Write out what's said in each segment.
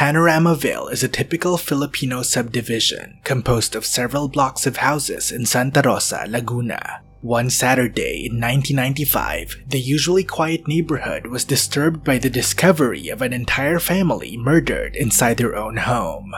Panoramaville is a typical Filipino subdivision composed of several blocks of houses in Santa Rosa, Laguna. One Saturday in 1995, the usually quiet neighborhood was disturbed by the discovery of an entire family murdered inside their own home.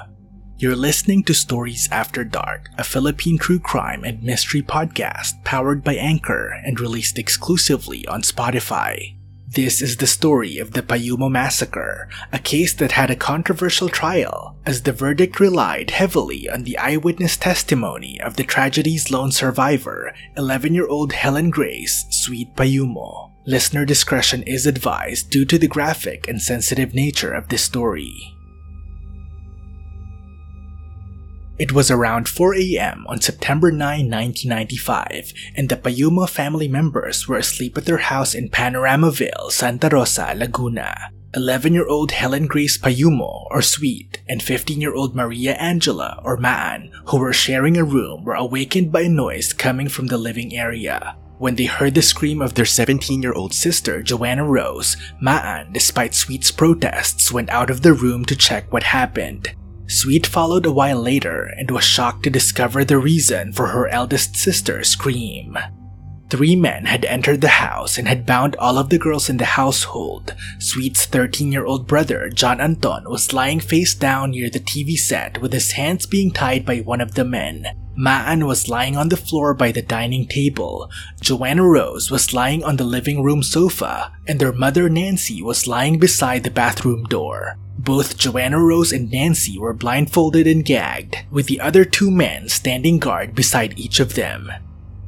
You're listening to Stories After Dark, a Philippine true crime and mystery podcast powered by Anchor and released exclusively on Spotify. This is the story of the Payumo Massacre, a case that had a controversial trial, as the verdict relied heavily on the eyewitness testimony of the tragedy's lone survivor, 11 year old Helen Grace Sweet Payumo. Listener discretion is advised due to the graphic and sensitive nature of this story. It was around 4 a.m. on September 9, 1995, and the Payumo family members were asleep at their house in Panoramaville, Santa Rosa, Laguna. 11 year old Helen Grace Payumo, or Sweet, and 15 year old Maria Angela, or Maan, who were sharing a room, were awakened by a noise coming from the living area. When they heard the scream of their 17 year old sister, Joanna Rose, Maan, despite Sweet's protests, went out of the room to check what happened. Sweet followed a while later and was shocked to discover the reason for her eldest sister's scream. Three men had entered the house and had bound all of the girls in the household. Sweet's 13 year old brother, John Anton, was lying face down near the TV set with his hands being tied by one of the men. Maan was lying on the floor by the dining table. Joanna Rose was lying on the living room sofa, and their mother Nancy was lying beside the bathroom door. Both Joanna Rose and Nancy were blindfolded and gagged, with the other two men standing guard beside each of them.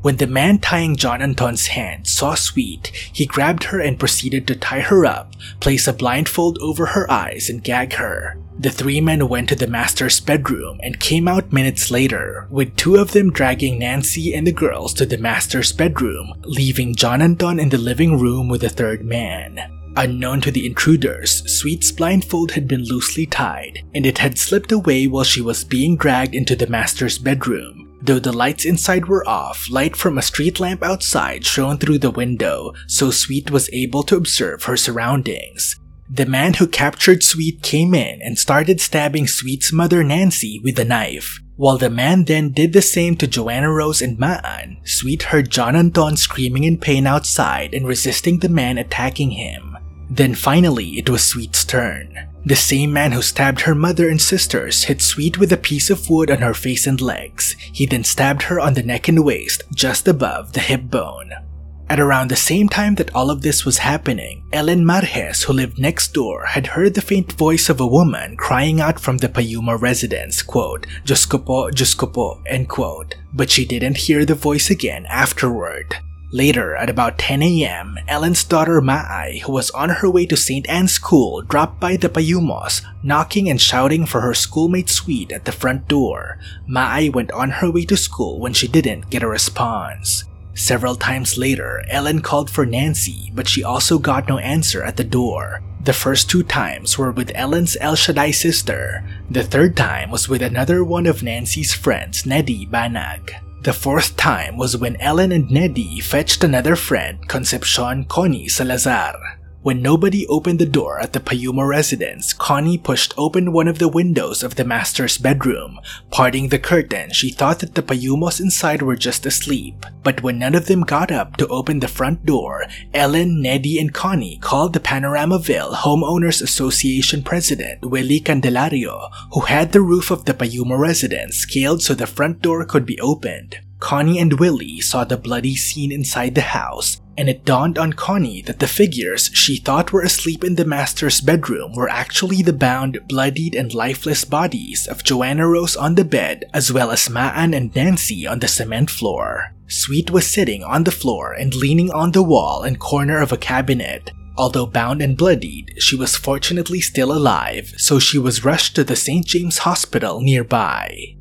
When the man tying John Anton's hands saw Sweet, he grabbed her and proceeded to tie her up, place a blindfold over her eyes, and gag her. The three men went to the master's bedroom and came out minutes later, with two of them dragging Nancy and the girls to the master's bedroom, leaving John Anton in the living room with the third man. Unknown to the intruders, Sweet's blindfold had been loosely tied, and it had slipped away while she was being dragged into the master's bedroom. Though the lights inside were off, light from a street lamp outside shone through the window, so Sweet was able to observe her surroundings. The man who captured Sweet came in and started stabbing Sweet's mother Nancy with a knife. While the man then did the same to Joanna Rose and Maan, Sweet heard John Anton screaming in pain outside and resisting the man attacking him. Then finally, it was Sweet's turn. The same man who stabbed her mother and sisters hit Sweet with a piece of wood on her face and legs. He then stabbed her on the neck and waist, just above the hip bone. At around the same time that all of this was happening, Ellen Marjes, who lived next door, had heard the faint voice of a woman crying out from the Payumo residence, quote, Diyos ko po, Diyos end quote. But she didn't hear the voice again afterward. Later, at about 10 a.m., Ellen's daughter Maai, who was on her way to St. Anne's School, dropped by the Payumos, knocking and shouting for her schoolmate Sweet at the front door. Maai went on her way to school when she didn't get a response. Several times later, Ellen called for Nancy, but she also got no answer at the door. The first two times were with Ellen's El Shaddai sister. The third time was with another one of Nancy's friends, Neddy Banag. The fourth time was when Ellen and Neddy fetched another friend, Concepcion Connie Salazar. When nobody opened the door at the Payumo residence, Connie pushed open one of the windows of the master's bedroom. Parting the curtain, she thought that the Payumos inside were just asleep. But when none of them got up to open the front door, Ellen, Neddy, and Connie called the Panoramaville Homeowners Association president, Willie Candelario, who had the roof of the Payumo residence scaled so the front door could be opened. Connie and Willie saw the bloody scene inside the house and it dawned on Connie that the figures she thought were asleep in the master's bedroom were actually the bound, bloodied, and lifeless bodies of Joanna Rose on the bed, as well as Maan and Nancy on the cement floor. Sweet was sitting on the floor and leaning on the wall and corner of a cabinet. Although bound and bloodied, she was fortunately still alive, so she was rushed to the St. James Hospital nearby.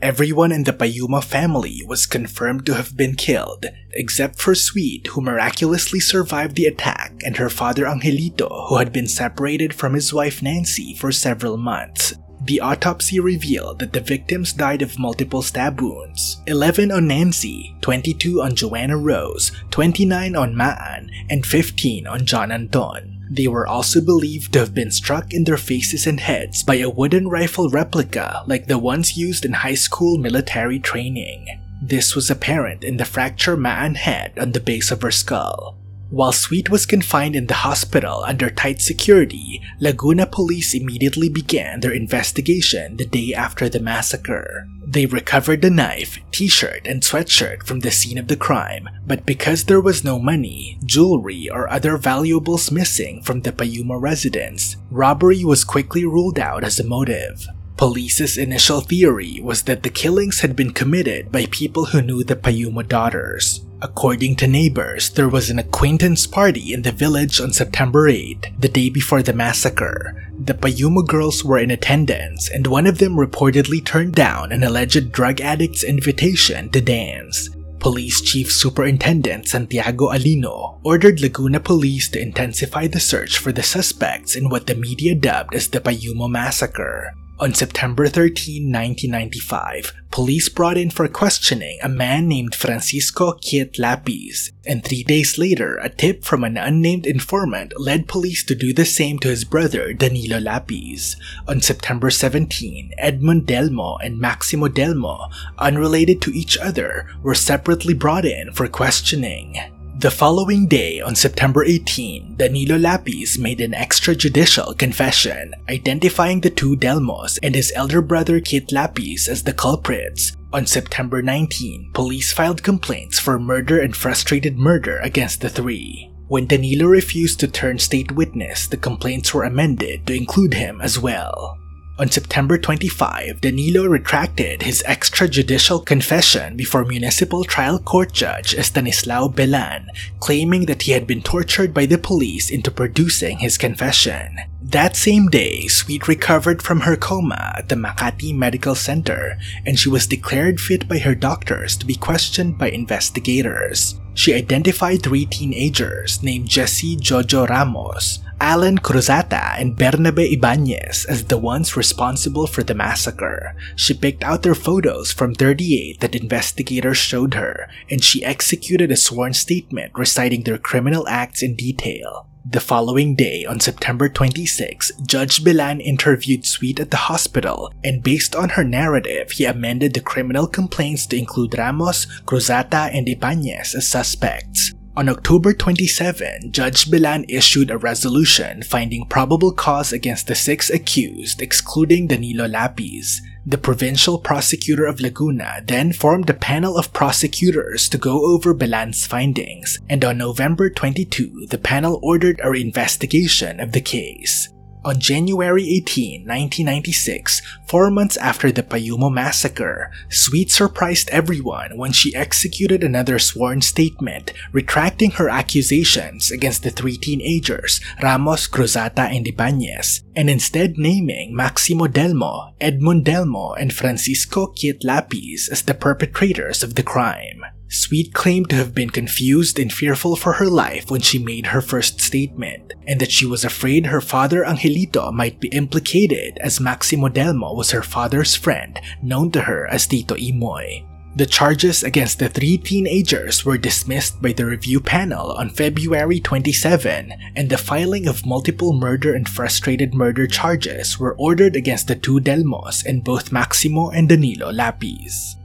Everyone in the Payumo family was confirmed to have been killed, except for Sweet, who miraculously survived the attack, and her father Angelito, who had been separated from his wife Nancy for several months. The autopsy revealed that the victims died of multiple stab wounds 11 on Nancy, 22 on Joanna Rose, 29 on Maan, and 15 on John Anton. They were also believed to have been struck in their faces and heads by a wooden rifle replica like the ones used in high school military training. This was apparent in the fracture Maan had on the base of her skull. While Sweet was confined in the hospital under tight security, Laguna police immediately began their investigation the day after the massacre. They recovered the knife, t-shirt, and sweatshirt from the scene of the crime, but because there was no money, jewelry, or other valuables missing from the Payumo residence, robbery was quickly ruled out as a motive. Police's initial theory was that the killings had been committed by people who knew the Payumo daughters. According to neighbors, there was an acquaintance party in the village on September 8, the day before the massacre. The Payumo girls were in attendance, and one of them reportedly turned down an alleged drug addict's invitation to dance. Police Chief Superintendent Santiago Alino ordered Laguna Police to intensify the search for the suspects in what the media dubbed as the Payumo Massacre. On September 13, 1995, police brought in for questioning a man named Francisco Kit Lapis, and three days later, a tip from an unnamed informant led police to do the same to his brother Danilo Lapis. On September 17, Edmund Delmo and Maximo Delmo, unrelated to each other, were separately brought in for questioning. The following day, on September 18, Danilo Lapis made an extrajudicial confession, identifying the two Delmos and his elder brother Kit Lapis as the culprits. On September 19, police filed complaints for murder and frustrated murder against the three. When Danilo refused to turn state witness, the complaints were amended to include him as well. On September 25, Danilo retracted his extrajudicial confession before municipal trial court judge Estanislao Belan, claiming that he had been tortured by the police into producing his confession. That same day, Sweet recovered from her coma at the Makati Medical Center, and she was declared fit by her doctors to be questioned by investigators. She identified three teenagers named Jesse Jojo Ramos, Alan Cruzata and Bernabe Ibanez as the ones responsible for the massacre. She picked out their photos from 38 that investigators showed her, and she executed a sworn statement reciting their criminal acts in detail. The following day, on September 26, Judge Bilan interviewed Sweet at the hospital, and based on her narrative, he amended the criminal complaints to include Ramos, Cruzata, and Ibanez as suspects. On October 27, Judge Bilan issued a resolution finding probable cause against the six accused, excluding Danilo Lapis. The provincial prosecutor of Laguna then formed a panel of prosecutors to go over Bilan's findings, and on November 22, the panel ordered a investigation of the case. On January 18, 1996, four months after the Payumo massacre, Sweet surprised everyone when she executed another sworn statement retracting her accusations against the three teenagers, Ramos, Cruzata, and Ibanez, and instead naming Maximo Delmo, Edmund Delmo, and Francisco Kit Lapis as the perpetrators of the crime. Sweet claimed to have been confused and fearful for her life when she made her first statement, and that she was afraid her father Angelito might be implicated as Maximo Delmo was her father's friend, known to her as Tito Imoy. The charges against the three teenagers were dismissed by the review panel on February 27, and the filing of multiple murder and frustrated murder charges were ordered against the two Delmos and both Maximo and Danilo Lapis.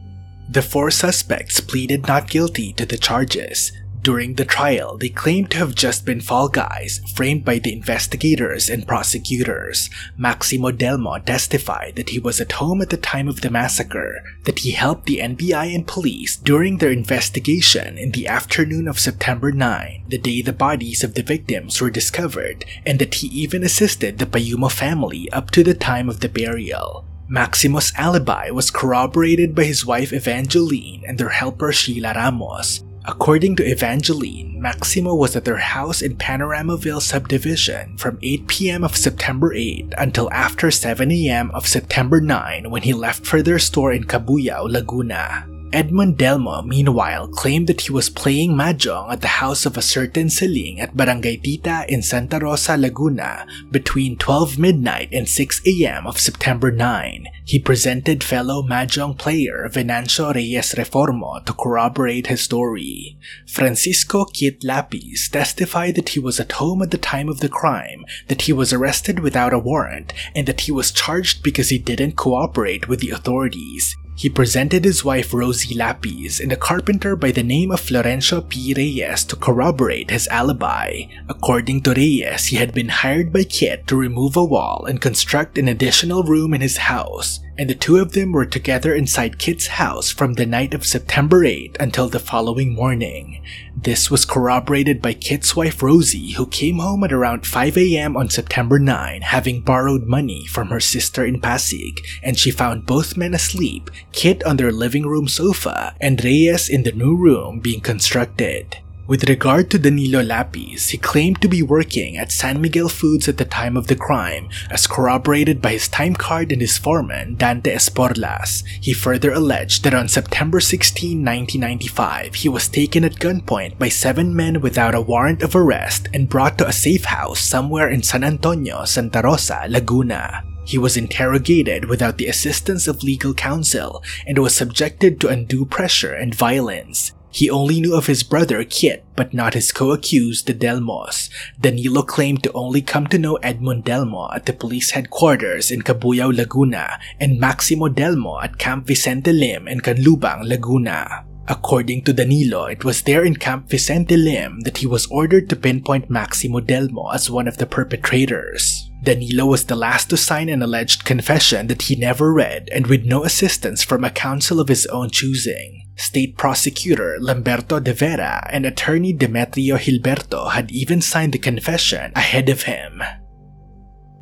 The four suspects pleaded not guilty to the charges. During the trial, they claimed to have just been fall guys framed by the investigators and prosecutors. Maximo Delmo testified that he was at home at the time of the massacre, that he helped the NBI and police during their investigation in the afternoon of September 9, the day the bodies of the victims were discovered, and that he even assisted the Payumo family up to the time of the burial. Maximo's alibi was corroborated by his wife Evangeline and their helper Sheila Ramos. According to Evangeline, Maximo was at their house in Panoramaville subdivision from 8 p.m. of September 8 until after 7 a.m. of September 9 when he left for their store in Cabuyao, Laguna. Edmund Delmo, meanwhile, claimed that he was playing mahjong at the house of a certain Siling at Barangay Dita in Santa Rosa, Laguna between 12 midnight and 6 a.m. of September 9. He presented fellow mahjong player Venancio Reyes Reformo to corroborate his story. Francisco Kit Lapis testified that he was at home at the time of the crime, that he was arrested without a warrant, and that he was charged because he didn't cooperate with the authorities. He presented his wife Rosie Lapis and a carpenter by the name of Florencio P. Reyes to corroborate his alibi. According to Reyes, he had been hired by Kit to remove a wall and construct an additional room in his house, and the two of them were together inside Kit's house from the night of September 8 until the following morning. This was corroborated by Kit's wife Rosie, who came home at around 5 a.m. on September 9, having borrowed money from her sister in Pasig, and she found both men asleep, Kit on their living room sofa, and Reyes in the new room being constructed. With regard to Danilo Lapis, he claimed to be working at San Miguel Foods at the time of the crime, as corroborated by his time card and his foreman, Dante Esporlas. He further alleged that on September 16, 1995, he was taken at gunpoint by seven men without a warrant of arrest and brought to a safe house somewhere in San Antonio, Santa Rosa, Laguna. He was interrogated without the assistance of legal counsel and was subjected to undue pressure and violence. He only knew of his brother Kit, but not his co-accused, the Delmos. Danilo claimed to only come to know Edmund Delmo at the police headquarters in Cabuyao, Laguna, and Maximo Delmo at Camp Vicente Lim in Canlubang, Laguna. According to Danilo, it was there in Camp Vicente Lim that he was ordered to pinpoint Maximo Delmo as one of the perpetrators. Danilo was the last to sign an alleged confession that he never read and with no assistance from a counsel of his own choosing. State Prosecutor Lamberto de Vera and attorney Demetrio Hilbero had even signed the confession ahead of him.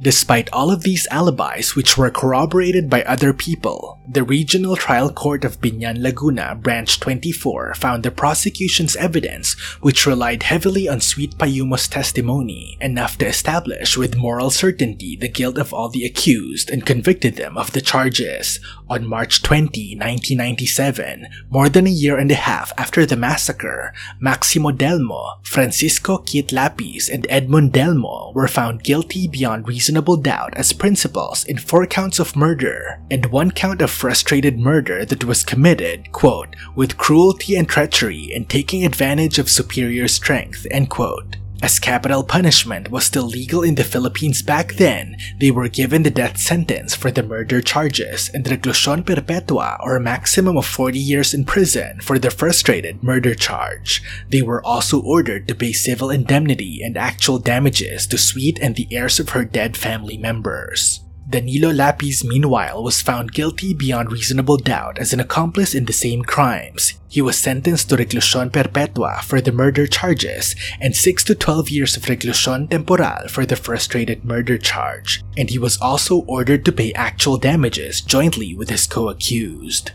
Despite all of these alibis, which were corroborated by other people, the Regional Trial Court of Biñan Laguna, Branch 24, found the prosecution's evidence, which relied heavily on Sweet Payumo's testimony, enough to establish with moral certainty the guilt of all the accused and convicted them of the charges. On March 20, 1997, more than a year and a half after the massacre, Maximo Delmo, Francisco Kit Lapis, and Edmund Delmo were found guilty beyond reason reasonable doubt as principals in four counts of murder and one count of frustrated murder that was committed, quote, with cruelty and treachery and taking advantage of superior strength, end quote. As capital punishment was still legal in the Philippines back then, they were given the death sentence for the murder charges and reclusión perpetua or a maximum of 40 years in prison for the frustrated murder charge. They were also ordered to pay civil indemnity and actual damages to Sweet and the heirs of her dead family members. Danilo Lapis, meanwhile, was found guilty beyond reasonable doubt as an accomplice in the same crimes. He was sentenced to reclusión perpetua for the murder charges and 6 to 12 years of reclusión temporal for the frustrated murder charge, and he was also ordered to pay actual damages jointly with his co-accused.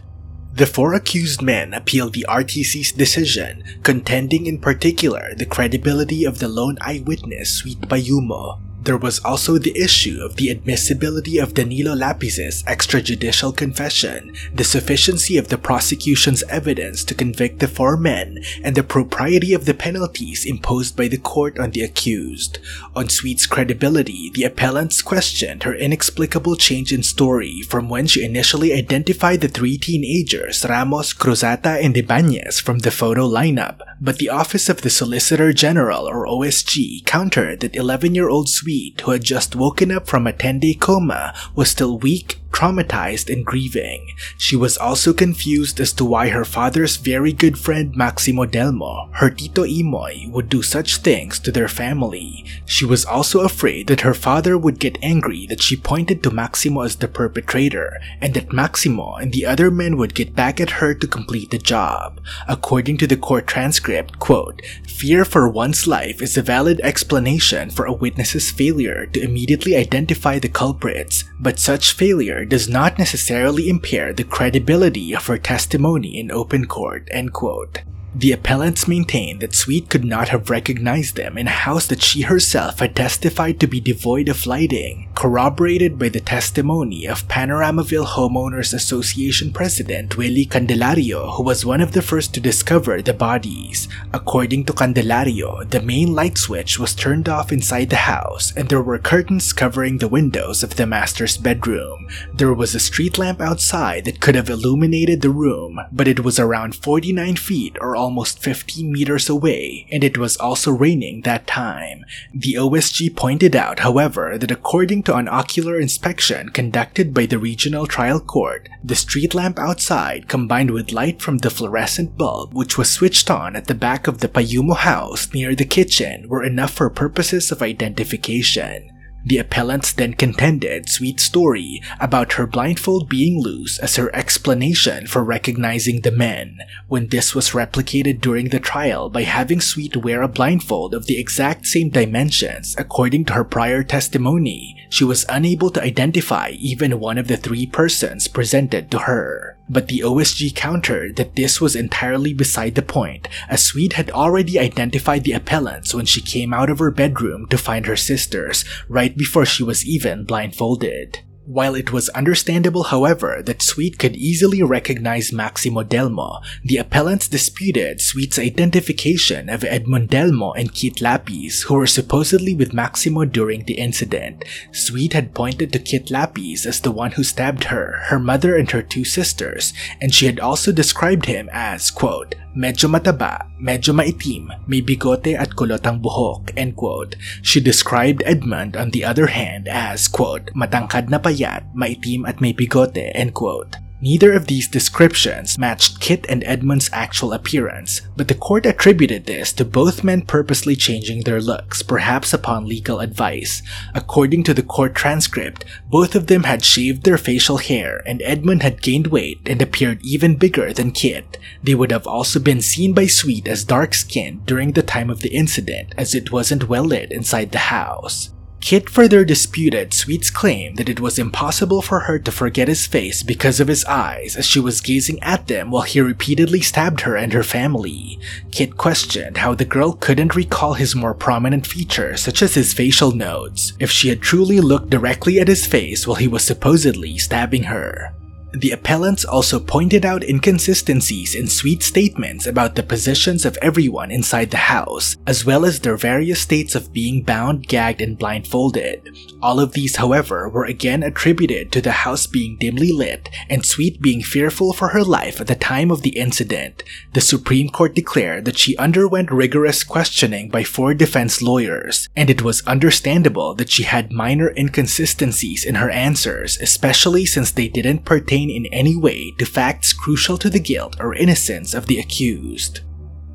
The four accused men appealed the RTC's decision, contending in particular the credibility of the lone eyewitness Sweet Payumo, there was also the issue of the admissibility of Danilo Lapis's extrajudicial confession, the sufficiency of the prosecution's evidence to convict the four men, and the propriety of the penalties imposed by the court on the accused. On Sweet's credibility, the appellants questioned her inexplicable change in story from when she initially identified the three teenagers, Ramos, Cruzata, and Ibanez, from the photo lineup, but the Office of the Solicitor General or OSG countered that 11-year-old Sweet, who had just woken up from a 10-day coma, was still weak, traumatized and grieving. She was also confused as to why her father's very good friend Maximo Delmo, her Tito Imoy, would do such things to their family. She was also afraid that her father would get angry that she pointed to Maximo as the perpetrator, and that Maximo and the other men would get back at her to complete the job. According to the court transcript, quote, Fear for one's life is a valid explanation for a witness's failure to immediately identify the culprits, but such failure does not necessarily impair the credibility of her testimony in open court, end quote. The appellants maintained that Sweet could not have recognized them in a house that she herself had testified to be devoid of lighting, corroborated by the testimony of Panoramaville Homeowners Association President Willie Candelario, who was one of the first to discover the bodies. According to Candelario, the main light switch was turned off inside the house and there were curtains covering the windows of the master's bedroom. There was a street lamp outside that could have illuminated the room, but it was around 49 feet or almost 50 meters away, and it was also raining that time. The OSG pointed out, however, that according to an ocular inspection conducted by the regional trial court, the street lamp outside combined with light from the fluorescent bulb which was switched on at the back of the Payumo house near the kitchen were enough for purposes of identification. The appellants then contended Sweet's story about her blindfold being loose as her explanation for recognizing the men, when this was replicated during the trial by having Sweet wear a blindfold of the exact same dimensions according to her prior testimony. She was unable to identify even one of the three persons presented to her. But the OSG countered that this was entirely beside the point, as Sweet had already identified the appellants when she came out of her bedroom to find her sisters, right before she was even blindfolded. While it was understandable, however, that Sweet could easily recognize Maximo Delmo, the appellants disputed Sweet's identification of Edmund Delmo and Kit Lapis, who were supposedly with Maximo during the incident. Sweet had pointed to Kit Lapis as the one who stabbed her, her mother, and her two sisters, and she had also described him as, quote, medyo mataba, medyo maitim, may bigote at kulotang buhok, end quote. She described Edmund on the other hand as, quote, matangkad na payat, maitim at may bigote, end quote. Neither of these descriptions matched Kit and Edmund's actual appearance, but the court attributed this to both men purposely changing their looks, perhaps upon legal advice. According to the court transcript, both of them had shaved their facial hair, and Edmund had gained weight and appeared even bigger than Kit. They would have also been seen by Sweet as dark skinned during the time of the incident, as it wasn't well lit inside the house. Kit further disputed Sweet's claim that it was impossible for her to forget his face because of his eyes as she was gazing at them while he repeatedly stabbed her and her family. Kit questioned how the girl couldn't recall his more prominent features such as his facial nodes if she had truly looked directly at his face while he was supposedly stabbing her. The appellants also pointed out inconsistencies in Sweet's statements about the positions of everyone inside the house, as well as their various states of being bound, gagged, and blindfolded. All of these, however, were again attributed to the house being dimly lit and Sweet being fearful for her life at the time of the incident. The Supreme Court declared that she underwent rigorous questioning by four defense lawyers, and it was understandable that she had minor inconsistencies in her answers, especially since they didn't pertain in any way to facts crucial to the guilt or innocence of the accused.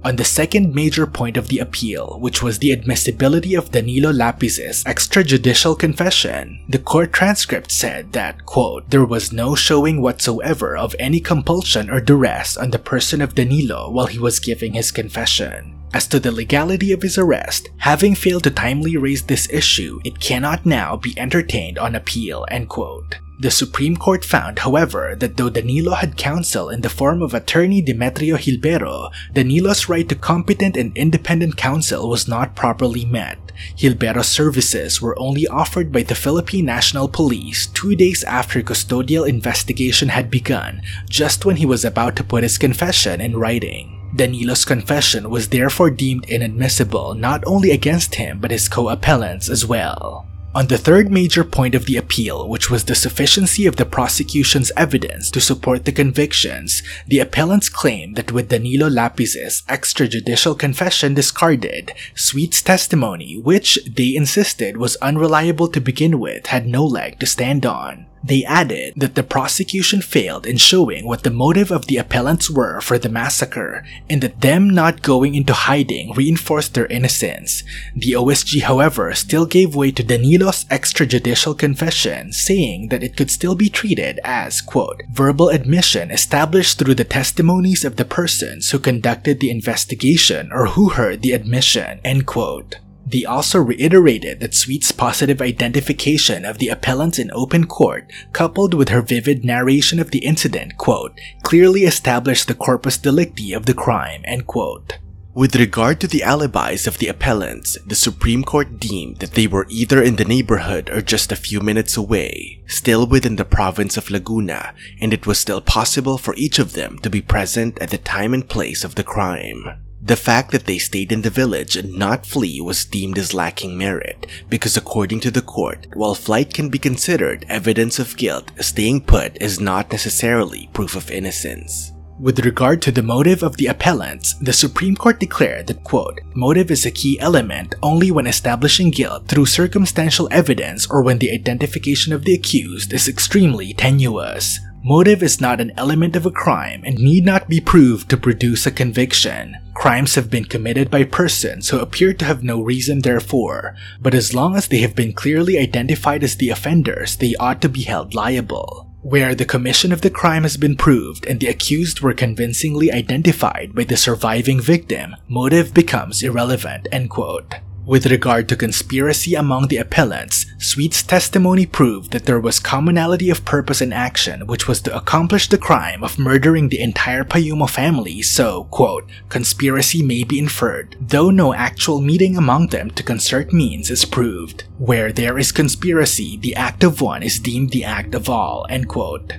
On the second major point of the appeal, which was the admissibility of Danilo Lapis's extrajudicial confession, the court transcript said that, quote, there was no showing whatsoever of any compulsion or duress on the person of Danilo while he was giving his confession. As to the legality of his arrest, having failed to timely raise this issue, it cannot now be entertained on appeal, end quote. The Supreme Court found, however, that though Danilo had counsel in the form of attorney Demetrio Hilbero, Danilo's right to competent and independent counsel was not properly met. Hilbero's services were only offered by the Philippine National Police two days after custodial investigation had begun, just when he was about to put his confession in writing. Danilo's confession was therefore deemed inadmissible not only against him but his co-appellants as well. On the third major point of the appeal, which was the sufficiency of the prosecution's evidence to support the convictions, the appellants claimed that with Danilo Lapis's extrajudicial confession discarded, Sweet's testimony, which they insisted was unreliable to begin with, had no leg to stand on. They added that the prosecution failed in showing what the motive of the appellants were for the massacre, and that them not going into hiding reinforced their innocence. The OSG, however, still gave way to Danilo's extrajudicial confession, saying that it could still be treated as, quote, verbal admission established through the testimonies of the persons who conducted the investigation or who heard the admission, end quote. They also reiterated that Sweet's positive identification of the appellant in open court, coupled with her vivid narration of the incident, quote, clearly established the corpus delicti of the crime, end quote. With regard to the alibis of the appellants, the Supreme Court deemed that they were either in the neighborhood or just a few minutes away, still within the province of Laguna, and it was still possible for each of them to be present at the time and place of the crime. The fact that they stayed in the village and not flee was deemed as lacking merit because according to the court, while flight can be considered evidence of guilt, staying put is not necessarily proof of innocence. With regard to the motive of the appellants, the Supreme Court declared that, quote, motive is a key element only when establishing guilt through circumstantial evidence or when the identification of the accused is extremely tenuous. Motive is not an element of a crime and need not be proved to produce a conviction. Crimes have been committed by persons who appear to have no reason therefore, but as long as they have been clearly identified as the offenders, they ought to be held liable where the commission of the crime has been proved and the accused were convincingly identified by the surviving victim, motive becomes irrelevant, end quote. With regard to conspiracy among the appellants, Sweet's testimony proved that there was commonality of purpose and action which was to accomplish the crime of murdering the entire Payumo family so, quote, conspiracy may be inferred, though no actual meeting among them to concert means is proved. Where there is conspiracy, the act of one is deemed the act of all, end quote.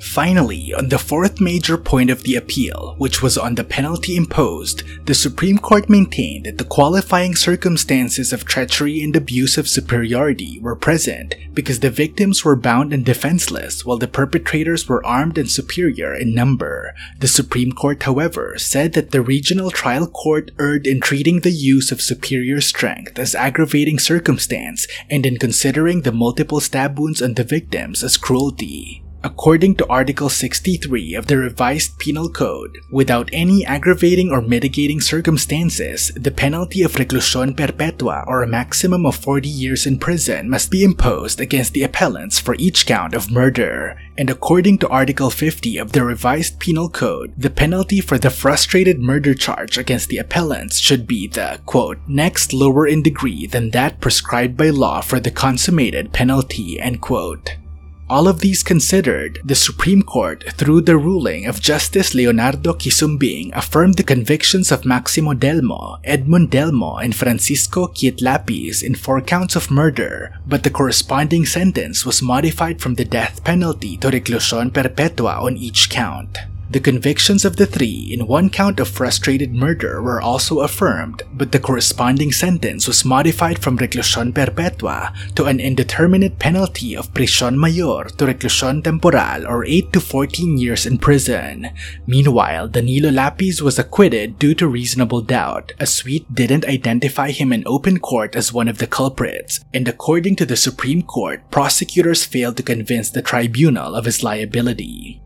Finally, on the fourth major point of the appeal, which was on the penalty imposed, the Supreme Court maintained that the qualifying circumstances of treachery and abuse of superiority were present because the victims were bound and defenseless while the perpetrators were armed and superior in number. The Supreme Court, however, said that the regional trial court erred in treating the use of superior strength as aggravating circumstance and in considering the multiple stab wounds on the victims as cruelty. According to Article 63 of the Revised Penal Code, without any aggravating or mitigating circumstances, the penalty of reclusión perpetua or a maximum of 40 years in prison must be imposed against the appellants for each count of murder. And according to Article 50 of the Revised Penal Code, the penalty for the frustrated murder charge against the appellants should be the, quote, next lower in degree than that prescribed by law for the consummated penalty, end quote. All of these considered, the Supreme Court, through the ruling of Justice Leonardo Quisumbing, affirmed the convictions of Maximo Delmo, Edmund Delmo, and Francisco Kit Lapis in four counts of murder, but the corresponding sentence was modified from the death penalty to reclusión perpetua on each count. The convictions of the three in one count of frustrated murder were also affirmed, but the corresponding sentence was modified from reclusión perpetua to an indeterminate penalty of prisión mayor to reclusión temporal or 8 to 14 years in prison. Meanwhile, Danilo Lapis was acquitted due to reasonable doubt, as Sweet didn't identify him in open court as one of the culprits, and according to the Supreme Court, prosecutors failed to convince the tribunal of his liability.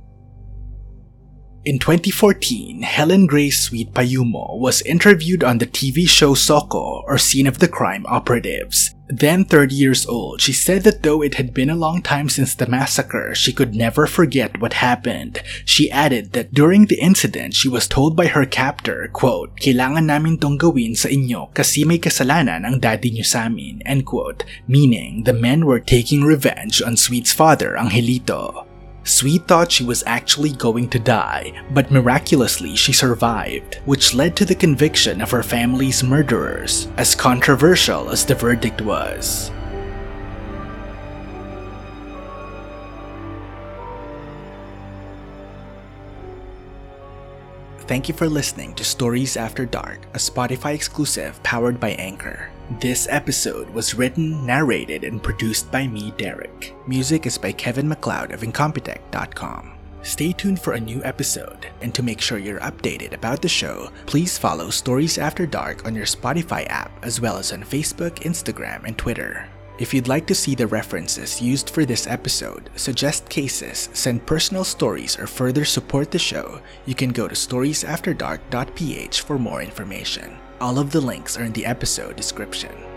In 2014, Helen Grace Sweet Payumo was interviewed on the TV show Soko, or Scene of the Crime Operatives. Then 30 years old, she said that though it had been a long time since the massacre, she could never forget what happened. She added that during the incident, she was told by her captor, quote, Kailangan namin tong gawin sa inyo kasi may kasalanan ang daddy niyo sa amin, end quote, meaning the men were taking revenge on Sweet's father, Angelito. Sweet thought she was actually going to die, but miraculously she survived, which led to the conviction of her family's murderers, as controversial as the verdict was. Thank you for listening to Stories After Dark, a Spotify exclusive powered by Anchor. This episode was written, narrated, and produced by me, Derek. Music is by Kevin MacLeod of Incompetech.com. Stay tuned for a new episode, and to make sure you're updated about the show, please follow Stories After Dark on your Spotify app as well as on Facebook, Instagram, and Twitter. If you'd like to see the references used for this episode, suggest cases, send personal stories, or further support the show, you can go to storiesafterdark.ph for more information. All of the links are in the episode description.